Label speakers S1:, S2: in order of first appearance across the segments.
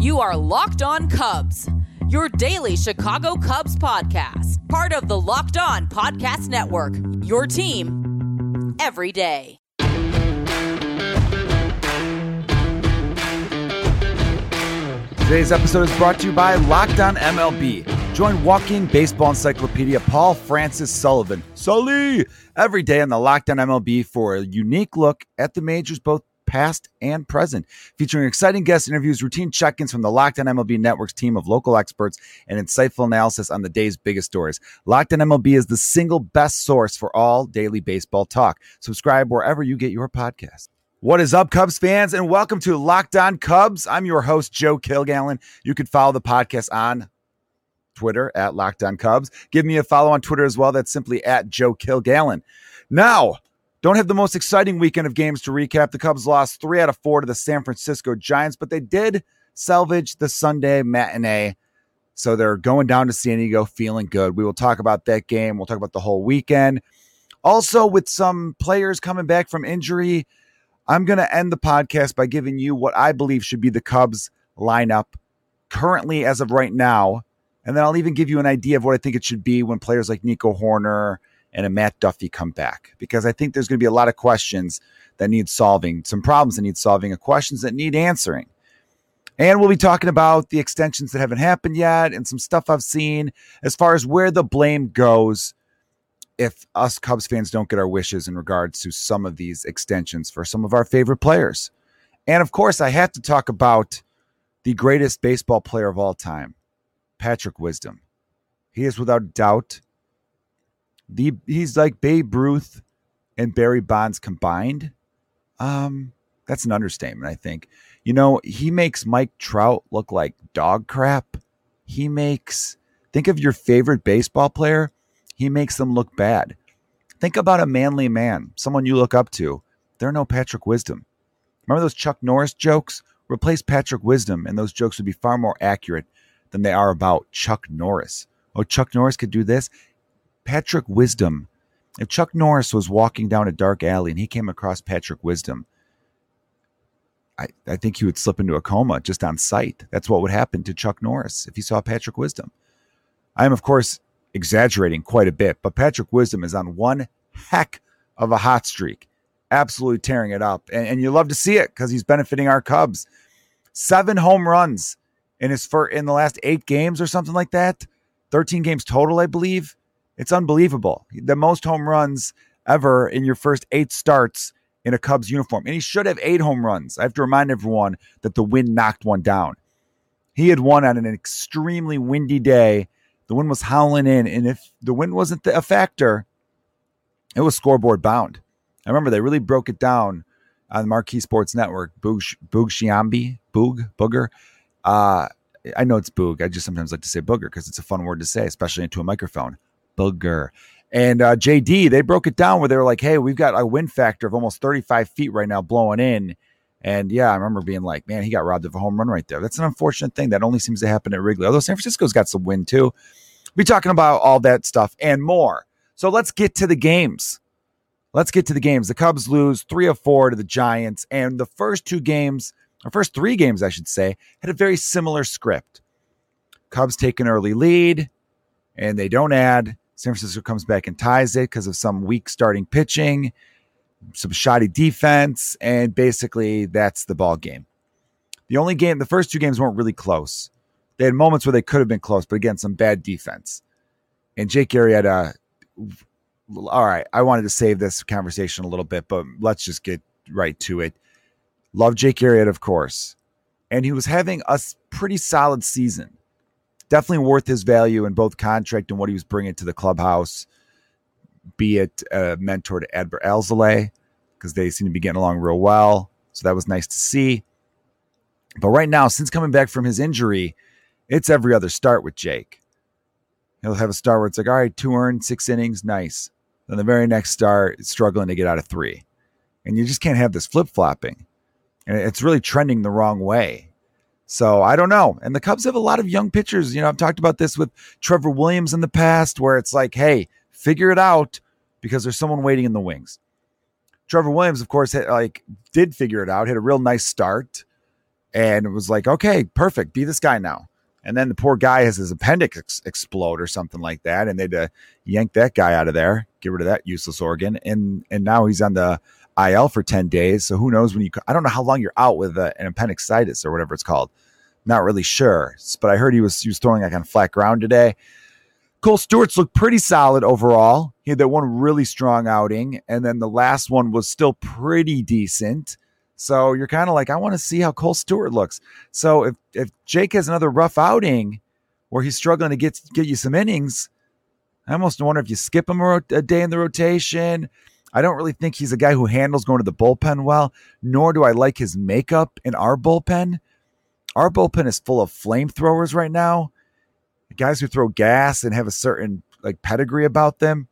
S1: You are Locked On Cubs, your daily Chicago Cubs podcast, part of the Locked On Podcast Network, your team every day.
S2: Today's episode is brought to you by Locked On MLB. Join walking baseball encyclopedia Paul Francis Sullivan, Sully, every day on the Locked On MLB for a unique look at the majors, both past and present, featuring exciting guest interviews, routine check ins from the Locked On MLB Network's team of local experts, and insightful analysis on the day's biggest stories. Locked On MLB is the single best source for all daily baseball talk. Subscribe wherever you get your podcast. What is up, Cubs fans, and welcome to Locked On Cubs. I'm your host, Joe Kilgallen. You can follow the podcast on Twitter at Locked On Cubs. Give me a follow on Twitter as well. That's simply at Joe Kilgallen. Now, don't have the most exciting weekend of games to recap. The Cubs lost three out of four to the San Francisco Giants, but they did salvage the Sunday matinee. So they're going down to San Diego feeling good. We will talk about that game. We'll talk about the whole weekend. Also, with some players coming back from injury, I'm going to end the podcast by giving you what I believe should be the Cubs lineup currently as of right now. And then I'll even give you an idea of what I think it should be when players like Nico Hoerner and a Matt Duffy come back, because I think there's going to be a lot of questions that need solving, some problems that need solving, and questions that need answering. And we'll be talking about the extensions that haven't happened yet and some stuff I've seen as far as where the blame goes if us Cubs fans don't get our wishes in regards to some of these extensions for some of our favorite players. And of course, I have to talk about the greatest baseball player of all time, Patrick Wisdom. He is without doubt the he's like Babe Ruth and Barry Bonds combined. Um, that's an understatement, I think. You know, he makes Mike Trout look like dog crap. He makes think of your favorite baseball player he makes them look bad. Think about a manly man, someone you look up to. They're no Patrick Wisdom. Remember those Chuck Norris jokes? Replace Patrick Wisdom, and those jokes would be far more accurate than they are about Chuck Norris. Oh, Chuck Norris could do this. Patrick Wisdom. If Chuck Norris was walking down a dark alley and he came across Patrick Wisdom, I, I think he would slip into a coma just on sight. That's what would happen to Chuck Norris if he saw Patrick Wisdom. I am, of course, exaggerating quite a bit, but Patrick Wisdom is on one heck of a hot streak, absolutely tearing it up. And, and you love to see it because he's benefiting our Cubs. Seven home runs in his first, in the last eight games or something like that. 13 games total, I believe. It's unbelievable. The most home runs ever in your first eight starts in a Cubs uniform. And he should have eight home runs. I have to remind everyone that the wind knocked one down. He had won on an extremely windy day the wind was howling in, and if the wind wasn't a factor, it was scoreboard bound. I remember they really broke it down on the Marquee Sports Network. Boog, Boog Sciambi, Boog, Booger. Uh, I know it's Boog. I just sometimes like to say Booger because it's a fun word to say, especially into a microphone. Booger. And uh, JD, they broke it down where they were like, hey, we've got a wind factor of almost 35 feet right now blowing in. And yeah, I remember being like, man, he got robbed of a home run right there. That's an unfortunate thing. That only seems to happen at Wrigley. Although San Francisco's got some wind too. We'll be talking about all that stuff and more. So let's get to the games. Let's get to the games. The Cubs lose three of four to the Giants. And the first two games, or first three games, I should say, had a very similar script. Cubs take an early lead and they don't add. San Francisco comes back and ties it because of some weak starting pitching some shoddy defense, and basically that's the ball game. The only game, the first two games weren't really close. They had moments where they could have been close, but again, some bad defense. And Jake Arrieta, all right, I wanted to save this conversation a little bit, but let's just get right to it. Love Jake Arrieta, of course. And he was having a pretty solid season. Definitely worth his value in both contract and what he was bringing to the clubhouse be it a mentor to Adbert Alzolay because they seem to be getting along real well. So that was nice to see. But right now, since coming back from his injury, it's every other start with Jake. He'll have a start where it's like, all right, two earned, six innings, nice. Then the very next start, struggling to get out of three. And you just can't have this flip flopping. And it's really trending the wrong way. So I don't know. And the Cubs have a lot of young pitchers. You know, I've talked about this with Trevor Williams in the past, where it's like, hey, figure it out because there's someone waiting in the wings. Trevor Williams, of course, had, like did figure it out. Had a real nice start, and it was like, okay, perfect, be this guy now. And then the poor guy has his appendix ex- explode or something like that, and they'd uh, yank that guy out of there, get rid of that useless organ, and and now he's on the IL for ten days. So who knows when you? I don't know how long you're out with uh, an appendicitis or whatever it's called. Not really sure, but I heard he was he was throwing like on flat ground today. Kohl Stewart's looked pretty solid overall. He had that one really strong outing, and then the last one was still pretty decent. So you're kind of like, I want to see how Kohl Stewart looks. So if if Jake has another rough outing where he's struggling to get get you some innings, I almost wonder if you skip him a, a day in the rotation. I don't really think he's a guy who handles going to the bullpen well, nor do I like his makeup in our bullpen. Our bullpen is full of flamethrowers right now. Guys who throw gas and have a certain like pedigree about them.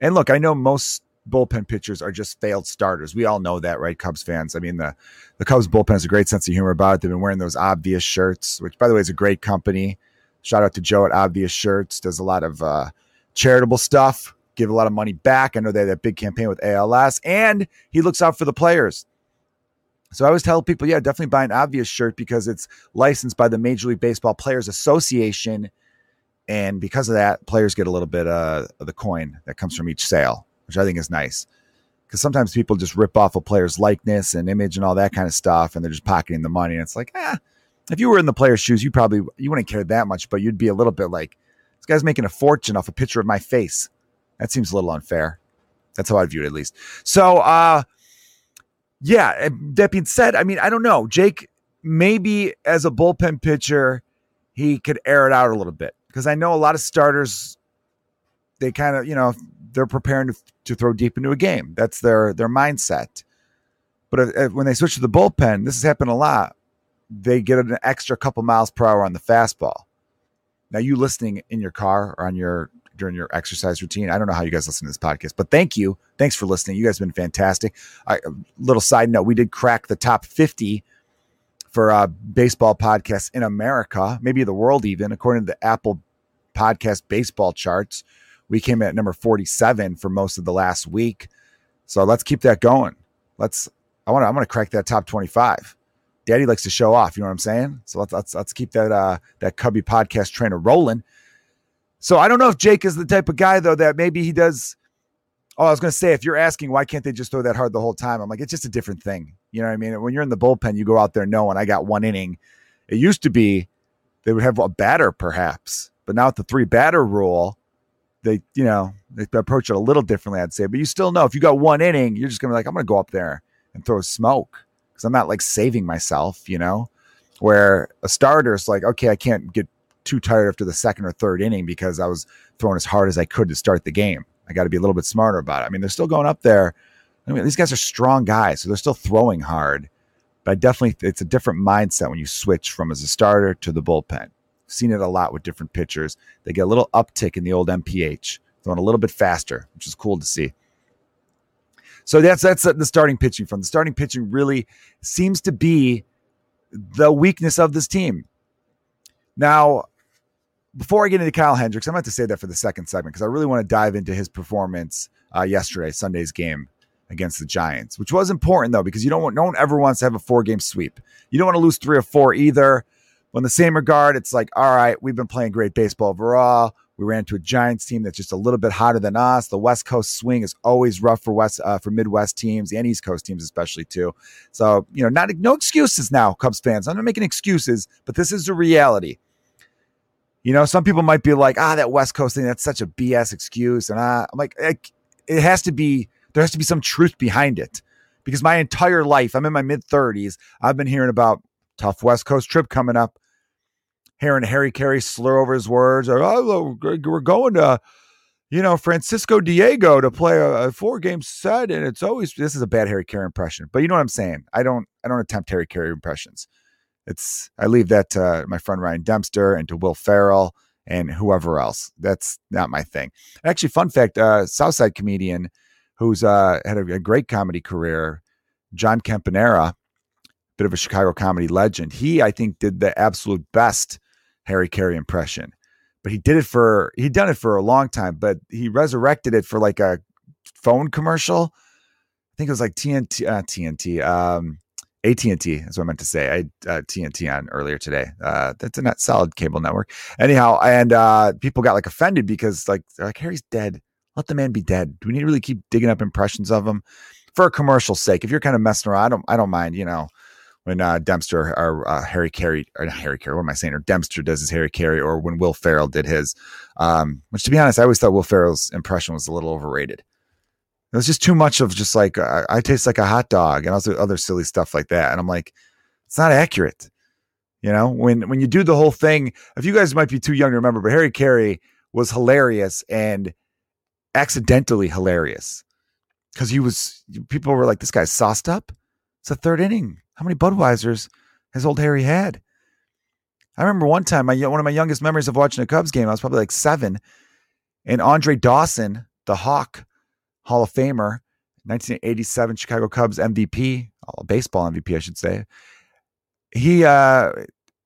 S2: And look, I know most bullpen pitchers are just failed starters. We all know that, right? Cubs fans. I mean, the, the Cubs bullpen has a great sense of humor about it. They've been wearing those obvious shirts, which, by the way, is a great company. Shout out to Joe at Obvious Shirts. Does a lot of uh, charitable stuff, give a lot of money back. I know they had that big campaign with ALS, and he looks out for the players. So I always tell people, yeah, definitely buy an obvious shirt because it's licensed by the Major League Baseball Players Association. And because of that, players get a little bit uh, of the coin that comes from each sale which I think is nice. Because sometimes people just rip off a player's likeness and image and all that kind of stuff, and they're just pocketing the money. And it's like, ah, if you were in the player's shoes, you probably you wouldn't care that much, but you'd be a little bit like, this guy's making a fortune off a picture of my face. That seems a little unfair. That's how I view it, at least. So, uh, yeah. That being said, I mean, I don't know, Jake. Maybe as a bullpen pitcher, he could air it out a little bit because I know a lot of starters. They kind of, you know, they're preparing to, to throw deep into a game. That's their their mindset. But if, if, when they switch to the bullpen, this has happened a lot. They get an extra couple miles per hour on the fastball. Now, you listening in your car or on your during your exercise routine. I don't know how you guys listen to this podcast, but thank you. Thanks for listening. You guys have been fantastic. I, little side note: we did crack the top fifty for uh, baseball podcasts in America, maybe the world, even according to the Apple Podcast baseball charts. We came at number 47 for most of the last week. So let's keep that going. Let's I want to I'm going to crack that top 25. Daddy likes to show off, you know what I'm saying? So let's let's let's keep that uh that Cubby podcast trainer rolling. So I don't know if Jake is the type of guy though that maybe he does Oh, I was going to say if you're asking why can't they just throw that hard the whole time? I'm like it's just a different thing. You know what I mean? When you're in the bullpen, you go out there knowing I got one inning. It used to be they would have a batter perhaps, but now with the three batter rule, they, you know, they approach it a little differently, I'd say. But you still know if you got one inning, you're just gonna be like, I'm gonna go up there and throw smoke because I'm not like saving myself, you know. Where a starter is like, okay, I can't get too tired after the second or third inning because I was throwing as hard as I could to start the game. I got to be a little bit smarter about it. I mean, they're still going up there. I mean, these guys are strong guys, so they're still throwing hard. But I definitely, it's a different mindset when you switch from as a starter to the bullpen. Seen it a lot with different pitchers. They get a little uptick in the old MPH, throwing a little bit faster, which is cool to see. So that's that's the starting pitching from the starting pitching really seems to be the weakness of this team. Now, before I get into Kyle Hendricks, I'm going to say that for the second segment because I really want to dive into his performance uh, yesterday, Sunday's game against the Giants, which was important though because you don't want no one ever wants to have a four game sweep. You don't want to lose three or four either. But in the same regard, it's like, all right, we've been playing great baseball overall. We ran into a Giants team that's just a little bit hotter than us. The West Coast swing is always rough for West uh, for Midwest teams and East Coast teams especially too. So you know, not no excuses now, Cubs fans. I'm not making excuses, but this is the reality. You know, some people might be like, ah, that West Coast thing, that's such a BS excuse. And I'm like, it, has to be, there has to be some truth behind it. Because my entire life, I'm in my mid 30s, I've been hearing about tough West Coast trip coming up. Hearing Harry Caray slur over his words, or oh, we're going to, you know, Francisco Diego to play a, a four game set, and it's always this is a bad Harry Caray impression, but you know what I'm saying. I don't, I don't attempt Harry Caray impressions. It's I leave that to my friend Ryan Dempster and to Will Ferrell and whoever else. That's not my thing. Actually, fun fact: uh, Southside comedian who's uh, had a, a great comedy career, John Caponera bit of a Chicago comedy legend. He, I think, did the absolute best Harry Caray impression. But he did it for he'd done it for a long time, but he resurrected it for like a phone commercial. I think it was like TNT, uh, TNT, um, AT and T. That's what I meant to say. I had uh, TNT on earlier today. Uh, that's a net solid cable network. Anyhow, and uh, people got like offended because like they're like Harry's dead. Let the man be dead. Do we need to really keep digging up impressions of him for a commercial sake? If you're kind of messing around, I don't. I don't mind. You know, when uh, Dempster or uh, Harry Caray or Harry Caray, what am I saying? Or Dempster does his Harry Caray, or when Will Ferrell did his. Um, which, to be honest, I always thought Will Ferrell's impression was a little overrated. It was just too much of just like uh, I taste like a hot dog and also other silly stuff like that. And I'm like, it's not accurate. You know, when when you do the whole thing, if you guys might be too young to remember, but Harry Caray was hilarious and accidentally hilarious because he was. People were like, "This guy's sauced up." It's a third inning. How many Budweisers has old Harry had? I remember one time, my one of my youngest memories of watching a Cubs game. I was probably like seven, and Andre Dawson, the Hawk, Hall of Famer, 1987 Chicago Cubs MVP, baseball MVP, I should say. He uh,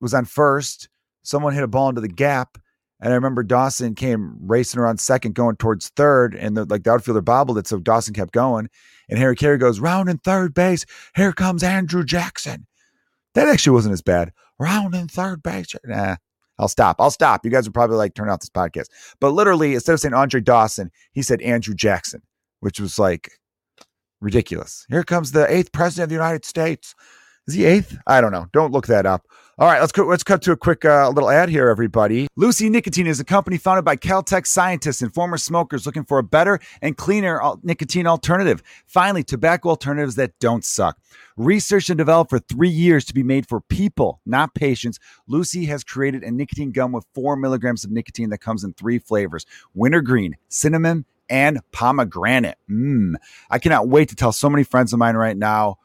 S2: was on first. Someone hit a ball into the gap, and I remember Dawson came racing around second, going towards third, and the, like the outfielder bobbled it, so Dawson kept going. And Harry Caray goes round in third base. Here comes Andrew Jackson. That actually wasn't as bad. Round in third base. Nah, I'll stop. I'll stop. You guys would probably like turn off this podcast. But literally, instead of saying Andre Dawson, he said Andrew Jackson which was like ridiculous. Here comes the eighth president of the United States. Is he eighth? I don't know. Don't look that up. All right, let's let's cut to a quick uh, little ad here, everybody. Lucy Nicotine is a company founded by Caltech scientists and former smokers looking for a better and cleaner nicotine alternative. Finally, tobacco alternatives that don't suck. Researched and developed for three years to be made for people, not patients, Lucy has created a nicotine gum with four milligrams of nicotine that comes in three flavors: wintergreen, cinnamon, and pomegranate. Mmm. I cannot wait to tell so many friends of mine right now.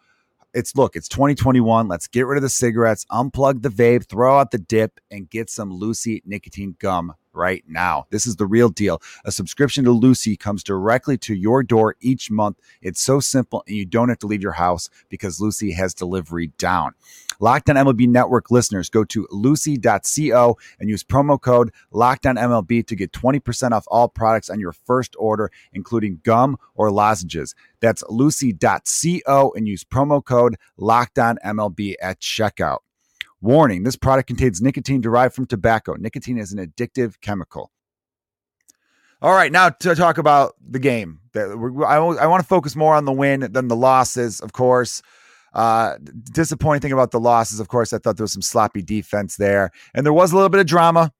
S2: It's look, it's 2021. Let's get rid of the cigarettes, unplug the vape, throw out the dip, and get some Lucy nicotine gum right now. This is the real deal. A subscription to Lucy comes directly to your door each month. It's so simple, and you don't have to leave your house because Lucy has delivery down. Locked on MLB Network listeners, go to lucy.co and use promo code Locked on MLB to get 20% off all products on your first order, including gum or lozenges. That's lucy.co and use promo code Locked on MLB at checkout. Warning this product contains nicotine derived from tobacco. Nicotine is an addictive chemical. All right, now to talk about the game. I, want to focus more on the win than the losses, of course. Uh, disappointing thing about the losses, of course, I thought there was some sloppy defense there, and there was a little bit of drama.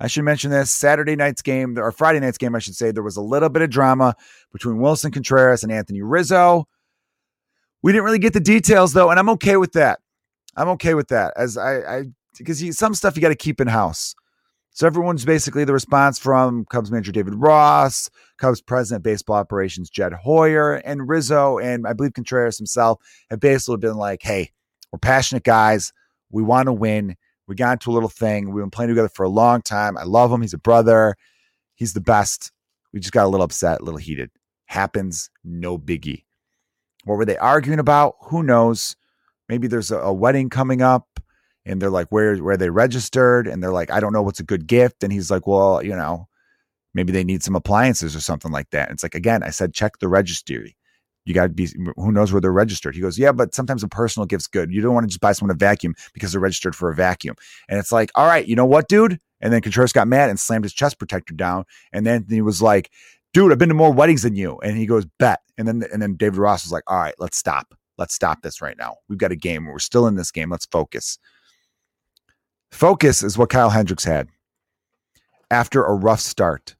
S2: I should mention this Saturday night's game or Friday night's game, I should say. There was a little bit of drama between Willson Contreras and Anthony Rizzo. We didn't really get the details though, and I'm okay with that. I'm okay with that as I, I because some stuff you got to keep in house. So everyone's basically the response from Cubs manager David Ross, Cubs president baseball operations Jed Hoyer, and Rizzo, and I believe Contreras himself have basically been like, "Hey, we're passionate guys. We want to win. We got into a little thing. We've been playing together for a long time. I love him. He's a brother. He's the best. We just got a little upset, a little heated. Happens. No biggie. What were they arguing about? Who knows? Maybe there's a, a wedding coming up and they're like, where where they registered? And they're like, I don't know what's a good gift. And he's like, well, you know, maybe they need some appliances or something like that. And it's like, again, I said, check the registry. You got to be, who knows where they're registered? He goes, yeah, but sometimes a personal gift's good. You don't want to just buy someone a vacuum because they're registered for a vacuum. And it's like, all right, you know what, dude? And then Contreras got mad and slammed his chest protector down. And then he was like, dude, I've been to more weddings than you. And he goes, bet. And then, and then David Ross was like, all right, let's stop. Let's stop this right now. We've got a game. We're still in this game. Let's focus. Focus is what Kyle Hendricks had after a rough start.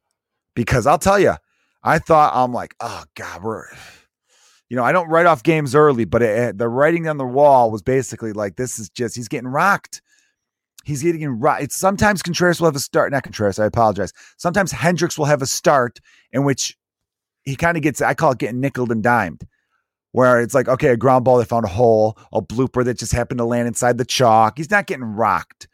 S2: Because I'll tell you, I thought, I'm like, oh God, we're, you know, I don't write off games early, but it, the writing on the wall was basically like, this is just, he's getting rocked. He's getting rocked. Sometimes Contreras will have a start, not Contreras, I apologize. Sometimes Hendricks will have a start in which he kind of gets, I call it getting nickled and dimed where it's like, okay, a ground ball, they found a hole, a blooper that just happened to land inside the chalk. He's not getting rocked.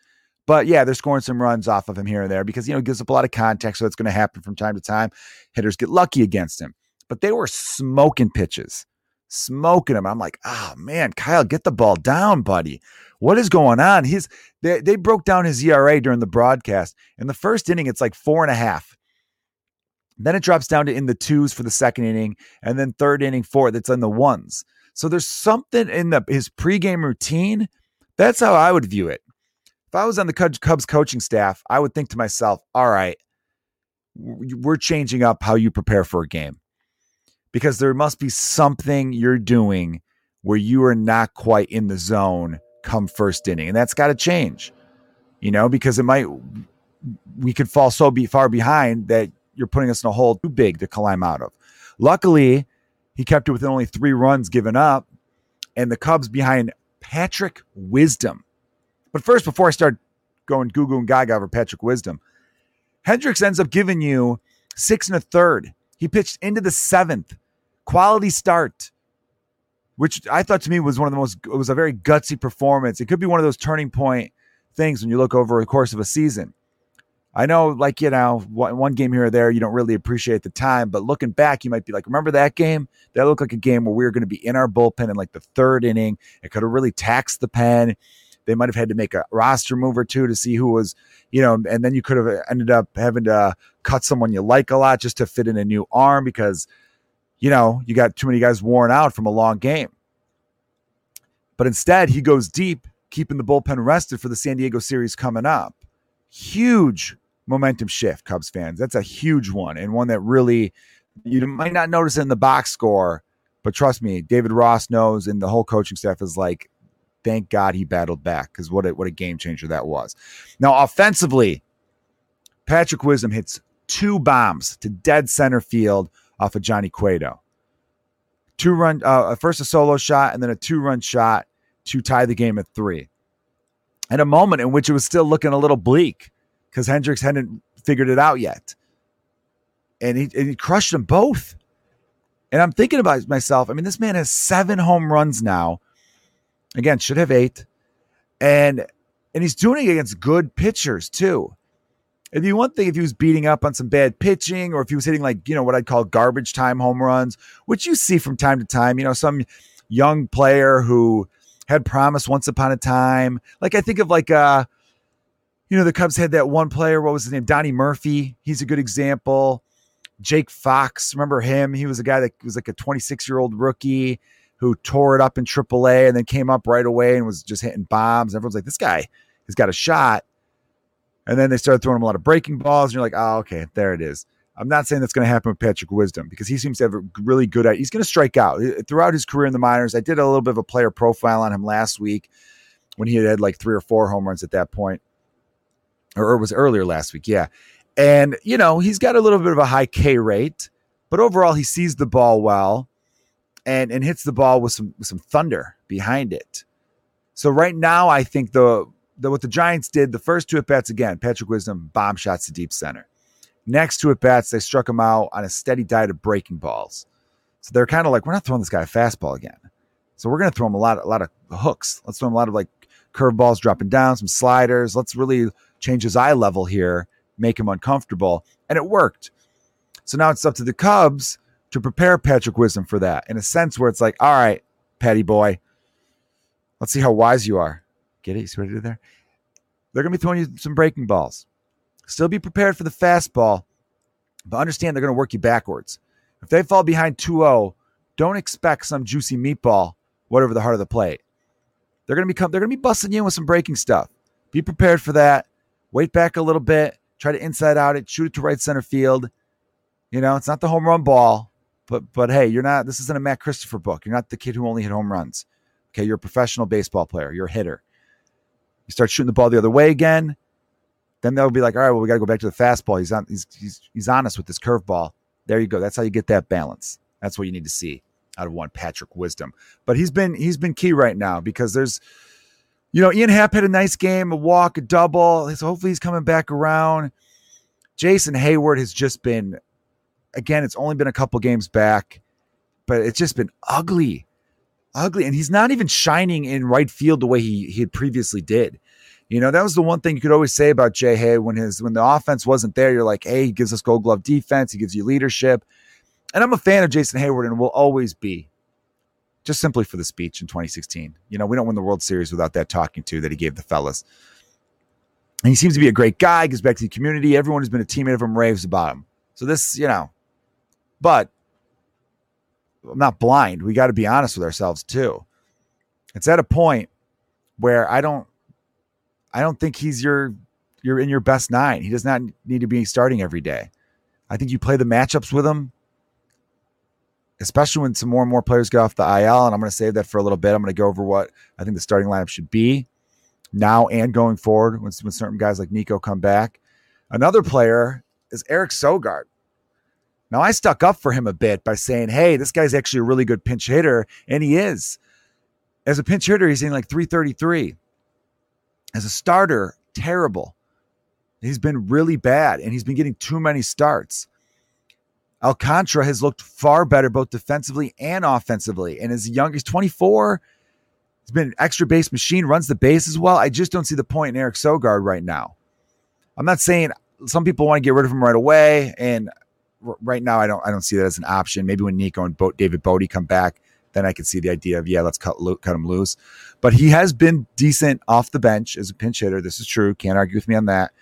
S2: But yeah, they're scoring some runs off of him here and there because, you know, gives up a lot of contact. So it's going to happen from time to time. Hitters get lucky against him. But they were smoking pitches, smoking them. I'm like, oh man, Kyle, get the ball down, buddy. What is going on? He's they, they broke down his ERA during the broadcast. In the first inning, it's like four and a half. Then it drops down to in the twos for the second inning, and then third inning four that's in the ones. So there's something in the his pregame routine. That's how I would view it. If I was on the Cubs coaching staff, I would think to myself, all right, we're changing up how you prepare for a game because there must be something you're doing where you are not quite in the zone come first inning. And that's got to change, you know, because it might, we could fall so be far behind that you're putting us in a hole too big to climb out of. Luckily, he kept it within only three runs given up, and the Cubs behind Patrick Wisdom. But first, before I start going goo goo and gaga over Patrick Wisdom, Hendricks ends up giving you six and a third. He pitched into the seventh. Quality start, which I thought to me was one of the most, it was a very gutsy performance. It could be one of those turning point things when you look over the course of a season. I know, like, you know, one game here or there, you don't really appreciate the time, but looking back, you might be like, remember that game? That looked like a game where we were going to be in our bullpen in like the third inning. It could have really taxed the pen. They might have had to make a roster move or two to see who was, you know, and then you could have ended up having to cut someone you like a lot just to fit in a new arm because, you know, you got too many guys worn out from a long game. But instead, he goes deep, keeping the bullpen rested for the San Diego series coming up. Huge momentum shift, Cubs fans. That's a huge one and one that really you might not notice in the box score, but trust me, David Ross knows, and the whole coaching staff is like, thank God he battled back because what a, what a game changer that was. Now, offensively, Patrick Wisdom hits two bombs to dead center field off of Johnny Cueto. Two run, uh, first a solo shot and then a two run shot to tie the game at three. At a moment in which it was still looking a little bleak because Hendricks hadn't figured it out yet. And he, and he crushed them both. And I'm thinking about myself. I mean, this man has seven home runs now Again, should have eight. And and he's doing it against good pitchers too. It'd be one thing if he was beating up on some bad pitching or if he was hitting like, you know, what I'd call garbage time home runs, which you see from time to time, you know, some young player who had promise once upon a time. Like I think of like uh you know, the Cubs had that one player, what was his name? Donnie Murphy. He's a good example. Jake Fox, remember him? He was a guy that was like a 26 year old rookie who tore it up in AAA and then came up right away and was just hitting bombs. Everyone's like, this guy has got a shot. And then they started throwing him a lot of breaking balls, and you're like, oh, okay, there it is. I'm not saying that's going to happen with Patrick Wisdom because he seems to have a really good. He's going to strike out throughout his career in the minors. I did a little bit of a player profile on him last week when he had had like three or four home runs at that point, or it was earlier last week, yeah. And you know he's got a little bit of a high K rate, but overall he sees the ball well and and hits the ball with some with some thunder behind it. So right now, I think the, the what the Giants did the first two at bats again, Patrick Wisdom bomb shots to deep center. Next two at bats, they struck him out on a steady diet of breaking balls. So they're kind of like, we're not throwing this guy a fastball again. So we're going to throw him a lot, a lot of hooks. Let's throw him a lot of like curveballs dropping down, some sliders. Let's really change his eye level here, make him uncomfortable, and it worked. So now it's up to the Cubs to prepare Patrick Wisdom for that in a sense where it's like, all right, Patty boy, let's see how wise you are. Get it? You see what I did there? They're going to be throwing you some breaking balls. Still be prepared for the fastball, but understand they're going to work you backwards. If they fall behind 2 0, don't expect some juicy meatball, whatever the heart of the plate. They're going to be they're going to be busting you in with some breaking stuff. Be prepared for that. Wait back a little bit. Try to inside out it. Shoot it to right center field. You know, it's not the home run ball. But but hey, you're not. This isn't a Matt Christopher book. You're not the kid who only hit home runs. Okay, you're a professional baseball player. You're a hitter. You start shooting the ball the other way again, then they'll be like, all right, well, we got to go back to the fastball. He's on. He's he's he's honest with this curveball. There you go. That's how you get that balance. That's what you need to see out of one Patrick Wisdom. But he's been he's been key right now because there's, you know, Ian Happ had a nice game, a walk, a double. So hopefully he's coming back around. Jason Heyward has just been again, it's only been a couple games back, but it's just been ugly, ugly. And he's not even shining in right field the way he, he had previously did. You know, that was the one thing you could always say about Jay Hay when his when the offense wasn't there. You're like, hey, he gives us gold glove defense, he gives you leadership. And I'm a fan of Jason Heyward and will always be. Just simply for the speech in 2016. You know, we don't win the World Series without that talking to that he gave the fellas. And he seems to be a great guy, gives back to the community. Everyone who's been a teammate of him raves about him. So this, you know, but I'm not blind. We got to be honest with ourselves too. It's at a point where I don't I don't think he's your you're in your best nine. He does not need to be starting every day. I think you play the matchups with him, especially when some more and more players get off the IL. And I'm going to save that for a little bit. I'm going to go over what I think the starting lineup should be now and going forward when, when certain guys like Nico come back. Another player is Eric Sogard. Now, I stuck up for him a bit by saying, hey, this guy's actually a really good pinch hitter, and he is. As a pinch hitter, he's in like 333. As a starter, terrible. He's been really bad, and he's been getting too many starts. Alcantara has looked far better both defensively and offensively. And as young, he's 24. He's been an extra base machine, runs the base as well. I just don't see the point in Eric Sogard right now. I'm not saying some people want to get rid of him right away, and right now I don't I don't see that as an option. Maybe when Nico and Bo- David Bote come back, then I could see the idea of yeah, let's cut cut him loose. But he has been decent off the bench as a pinch hitter. This is true. Can't argue with me on that.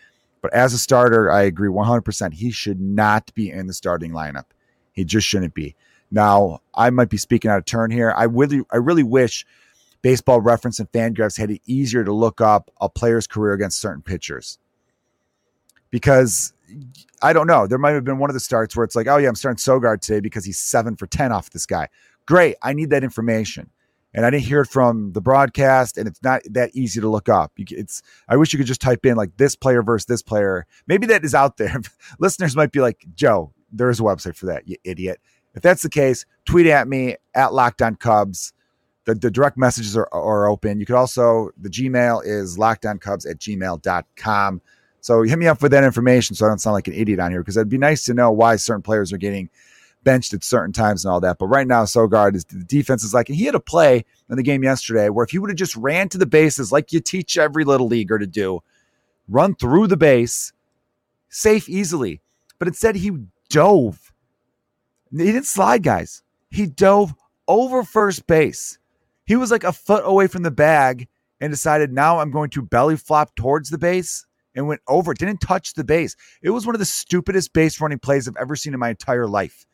S2: But as a starter, I agree 100%. He should not be in the starting lineup. He just shouldn't be. Now, I might be speaking out of turn here. I really, I really wish Baseball Reference and Fangraphs had it easier to look up a player's career against certain pitchers. Because I don't know. There might have been one of the starts where it's like, oh yeah, I'm starting Sogard today because he's seven for ten off this guy. Great. I need that information. And I didn't hear it from the broadcast, and it's not that easy to look up. It's I wish you could just type in like this player versus this player. Maybe that is out there. Listeners might be like, Joe, there is a website for that, you idiot. If that's the case, tweet at me at Locked On Cubs. The, the direct messages are, are open. You could also, the Gmail is lockedoncubs at gmail.com. So hit me up with that information so I don't sound like an idiot on here because it'd be nice to know why certain players are getting benched at certain times and all that. But right now, Sogard is the defense is like, and he had a play in the game yesterday where if he would have just ran to the bases like you teach every little leaguer to do, run through the base, safe easily. But instead, he dove. He didn't slide, guys. He dove over first base. He was like a foot away from the bag and decided now I'm going to belly flop towards the base and went over. Didn't touch the base. It was one of the stupidest base running plays I've ever seen in my entire life.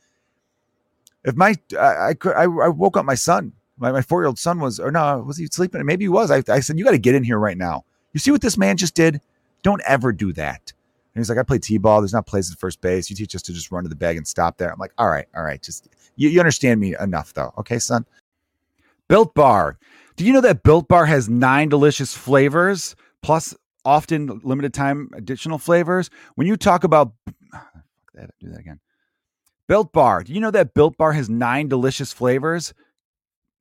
S2: If my I I, could, I, woke up my son, my, my four year old son was or no was he sleeping? Maybe he was. I, I said you got to get in here right now. You see what this man just did? Don't ever do that. And he's like, I play t-ball. There's not plays at first base. You teach us to just run to the bag and stop there. I'm like, all right, all right. Just you, you understand me enough though. Okay, son. Built Bar. Do you know that Built Bar has nine delicious flavors plus often limited time additional flavors? When you talk about that, do that again. Built Bar. Do you know that Built Bar has nine delicious flavors?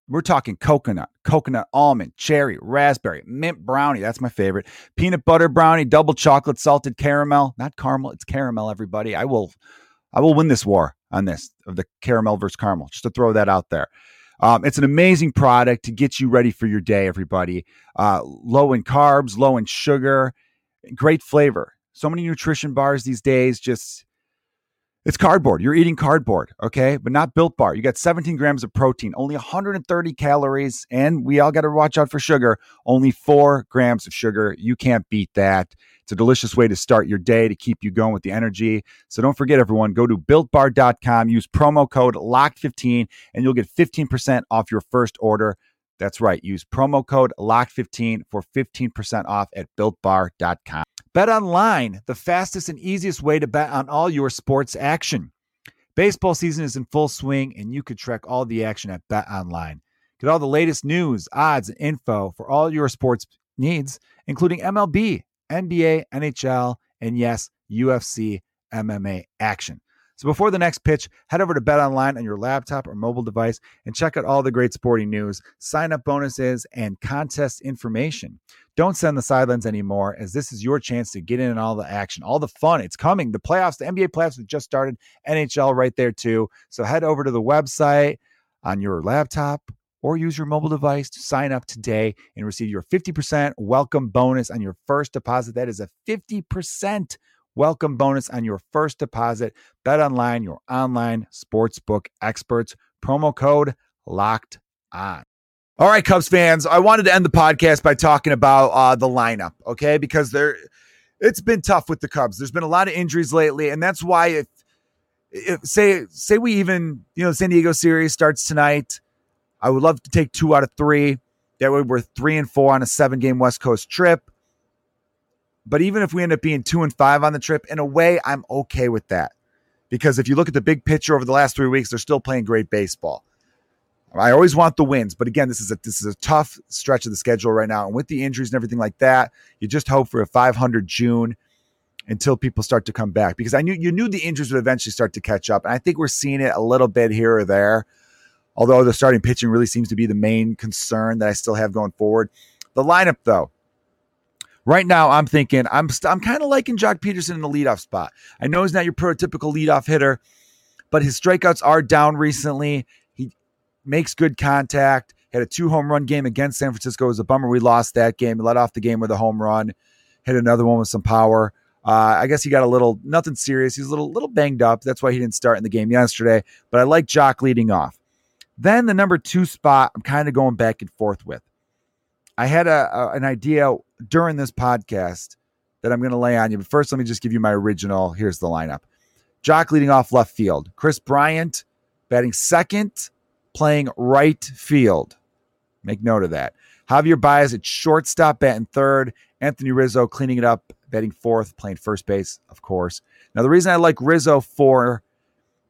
S2: We're talking coconut, coconut almond, cherry, raspberry, mint brownie. That's my favorite. Peanut butter brownie, double chocolate, salted caramel. Not caramel, it's caramel, everybody. I will I will win this war on this of the caramel versus caramel, just to throw that out there. Um, it's an amazing product to get you ready for your day, everybody. Uh, low in carbs, low in sugar, great flavor. So many nutrition bars these days, just it's cardboard. You're eating cardboard, okay? But not built bar. You got 17 grams of protein, only 130 calories, and we all got to watch out for sugar. Only four grams of sugar. You can't beat that. It's a delicious way to start your day to keep you going with the energy. So don't forget, everyone, go to builtbar.com, use promo code LOCK15, and you'll get 15% off your first order. That's right. Use promo code LOCK15 for 15% off at builtbar.com. Bet online, the fastest and easiest way to bet on all your sports action. Baseball season is in full swing, and you can track all the action at Bet Online. Get all the latest news, odds, and info for all your sports needs, including MLB, NBA, NHL, and yes, UFC MMA action. So before the next pitch, head over to Bet Online on your laptop or mobile device and check out all the great sporting news, sign up bonuses, and contest information. Don't send the sidelines anymore, as this is your chance to get in on all the action, all the fun. It's coming. The playoffs, the NBA playoffs have just started, NHL right there too. So head over to the website on your laptop or use your mobile device to sign up today and receive your 50% welcome bonus on your first deposit. That is a 50% welcome bonus on your first deposit. Bet online, your online sportsbook experts. Promo code locked on. All right, Cubs fans, I wanted to end the podcast by talking about uh, the lineup, okay? Because there, it's been tough with the Cubs. There's been a lot of injuries lately, and that's why if if, say say we even you know San Diego series starts tonight. I would love to take two out of three. That way we're three and four on a seven game West Coast trip. But even if we end up being two and five on the trip, in a way, I'm okay with that. Because if you look at the big picture over the last three weeks, they're still playing great baseball. I always want the wins, but again, this is a this is a tough stretch of the schedule right now, and with the injuries and everything like that, you just hope for a 500 June until people start to come back. Because I knew you knew the injuries would eventually start to catch up, and I think we're seeing it a little bit here or there. Although the starting pitching really seems to be the main concern that I still have going forward. The lineup, though, right now I'm thinking I'm st- I'm kind of liking Joc Pederson in the leadoff spot. I know he's not your prototypical leadoff hitter, but his strikeouts are down recently He makes good contact. Had a two home run game against San Francisco. It was a bummer we lost that game. Let off the game with a home run. Hit another one with some power. Uh, I guess he got a little nothing serious. He's a little little banged up. That's why he didn't start in the game yesterday. But I like Joc leading off. Then the number two spot, I'm kind of going back and forth with. I had a, a an idea during this podcast that I'm going to lay on you. But first, let me just give you my original. Here's the lineup: Joc leading off left field. Kris Bryant batting second playing right field. Make note of that. Javier Baez at shortstop, batting third. Anthony Rizzo cleaning it up, batting fourth, playing first base, of course. Now, the reason I like Rizzo four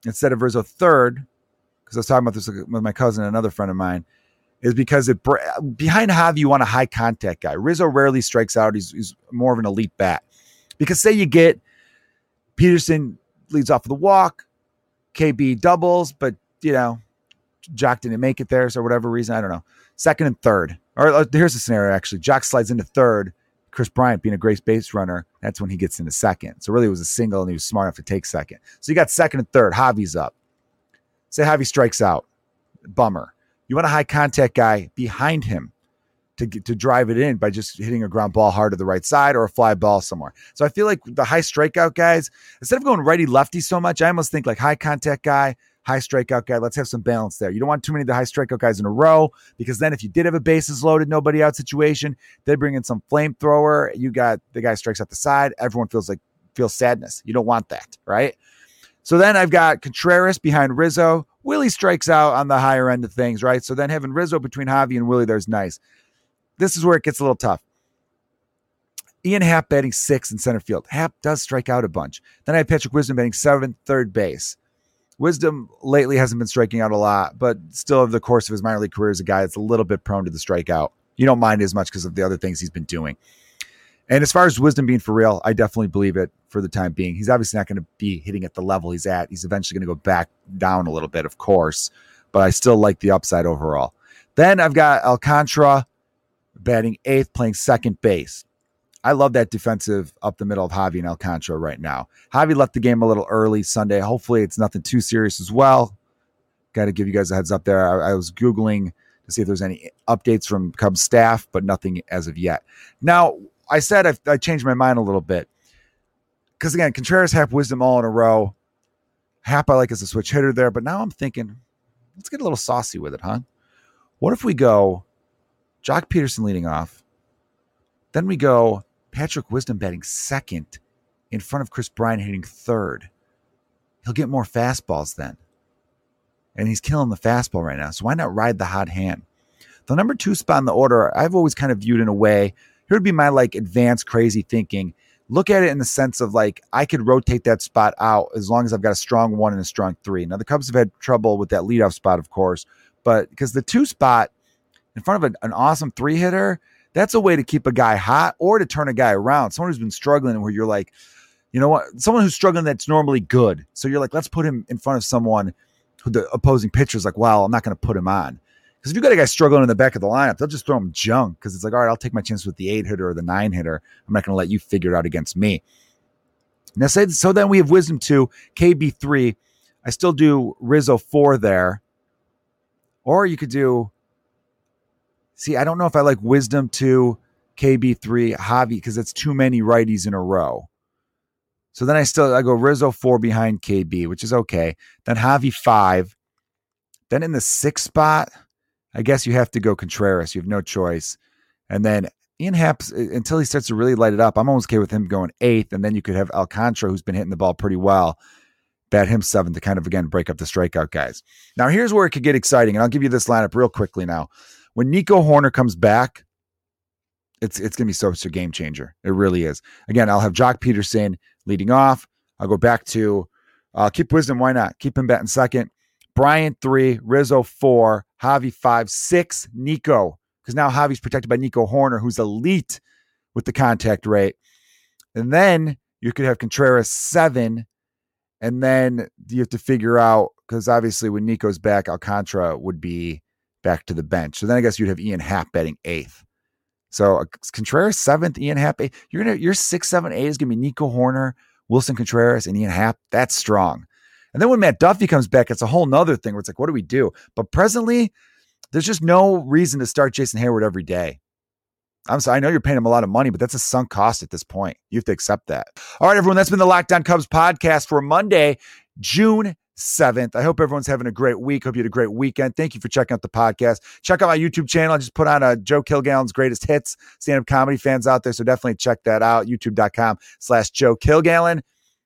S2: instead of Rizzo third, because I was talking about this with my cousin and another friend of mine, is because it behind Javi, you want a high contact guy. Rizzo rarely strikes out. He's, he's more of an elite bat. Because say you get Pederson leads off with a walk, KB doubles, but you know Joc didn't make it there, so whatever reason, I don't know. Second and third. Or uh, here's the scenario actually. Joc slides into third. Kris Bryant being a great base runner, that's when he gets into second. So really it was a single and he was smart enough to take second. So you got second and third. Javi's up. Say Javi strikes out. Bummer. You want a high contact guy behind him to to drive it in by just hitting a ground ball hard to the right side or a fly ball somewhere. So I feel like the high strikeout guys, instead of going righty lefty so much, I almost think like high contact guy, high strikeout guy. Let's have some balance there. You don't want too many of the high strikeout guys in a row because then if you did have a bases loaded, nobody out situation, they bring in some flamethrower. You got the guy strikes out the side. Everyone feels like feels sadness. You don't want that, right? So then I've got Contreras behind Rizzo. Willie strikes out on the higher end of things, right? So then having Rizzo between Javi and Willie, there's nice. This is where it gets a little tough. Ian Happ batting six in center field. Happ does strike out a bunch. Then I have Patrick Wisdom batting seventh, third base. Wisdom lately hasn't been striking out a lot, but still, over the course of his minor league career, is a guy that's a little bit prone to the strikeout. You don't mind as much because of the other things he's been doing. And as far as wisdom being for real, I definitely believe it for the time being. He's obviously not going to be hitting at the level he's at. He's eventually going to go back down a little bit, of course, but I still like the upside overall. Then I've got Alcantara batting eighth, playing second base. I love that defensive up the middle of Javi and Alcantara right now. Javi left the game a little early Sunday. Hopefully, it's nothing too serious as well. Got to give you guys a heads up there. I, I, was Googling to see if there's any updates from Cubs staff, but nothing as of yet. Now, I said I've, I changed my mind a little bit because, again, Contreras, Happ, Wisdom all in a row. Happ, I like as a switch hitter there, but now I'm thinking, let's get a little saucy with it, huh? What if we go Joc Pederson leading off? Then we go Patrick Wisdom batting second in front of Kris Bryant hitting third. He'll get more fastballs then. And he's killing the fastball right now. So why not ride the hot hand? The number two spot in the order, I've always kind of viewed in a way. Here would be my like advanced crazy thinking. Look at it in the sense of like I could rotate that spot out as long as I've got a strong one and a strong three. Now the Cubs have had trouble with that leadoff spot, of course, but because the two spot in front of an, an awesome three hitter, that's a way to keep a guy hot or to turn a guy around. Someone who's been struggling where you're like, you know what? Someone who's struggling that's normally good. So you're like, let's put him in front of someone who the opposing pitcher is like, well, I'm not going to put him on. Because if you got a guy struggling in the back of the lineup, they'll just throw him junk because it's like, all right, I'll take my chance with the eight hitter or the nine hitter. I'm not going to let you figure it out against me. Now, say so then we have Wisdom two, KB three. I still do Rizzo four there, or you could do See, I don't know if I like Wisdom 2, KB3, Javi, because it's too many righties in a row. So then I still I go Rizzo 4 behind KB, which is okay. Then Javi 5. Then in the sixth spot, I guess you have to go Contreras. You have no choice. And then Ian Happ, until he starts to really light it up, I'm almost okay with him going eighth. And then you could have Alcantara, who's been hitting the ball pretty well, bat him seventh to kind of again break up the strikeout guys. Now here's where it could get exciting, and I'll give you this lineup real quickly now. When Nico Hoerner comes back, it's it's gonna be so a game changer. It really is. Again, I'll have Joc Pederson leading off. I'll go back to uh, keep wisdom. Why not? Keep him batting second. Bryant three, Rizzo four, Javi five, six, Nico. Because now Javi's protected by Nico Hoerner, who's elite with the contact rate. And then you could have Contreras seven. And then you have to figure out, because obviously when Nico's back, Alcantara would be back to the bench. So then I guess you'd have Ian Happ betting eighth. So uh, Contreras seventh, Ian Happ. Eighth. You're gonna your six, seven, eight is gonna be Nico Hoerner, Willson Contreras, and Ian Happ. That's strong. And then when Matt Duffy comes back, it's a whole nother thing where it's like, what do we do? But presently, there's just no reason to start Jason Heyward every day. I'm sorry, I know you're paying him a lot of money, but that's a sunk cost at this point. You have to accept that. All right, everyone, that's been the Locked On Cubs podcast for Monday, June 7th. I hope everyone's having a great week. Hope you had a great weekend. Thank you for checking out the podcast. Check out my YouTube channel. I just put on a Joe Kilgallen's greatest hits, stand-up comedy fans out there. So definitely check that out. YouTube.com slash Joe Kilgallen.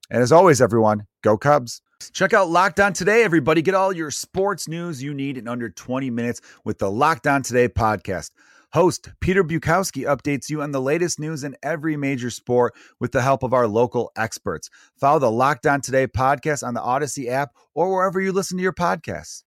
S2: And as always, everyone, go Cubs. Check out Locked On Today, everybody. Get all your sports news you need in under 20 minutes with the Locked On Today podcast. Host Peter Bukowski updates you on the latest news in every major sport with the help of our local experts. Follow the Locked On Today podcast on the Odyssey app or wherever you listen to your podcasts.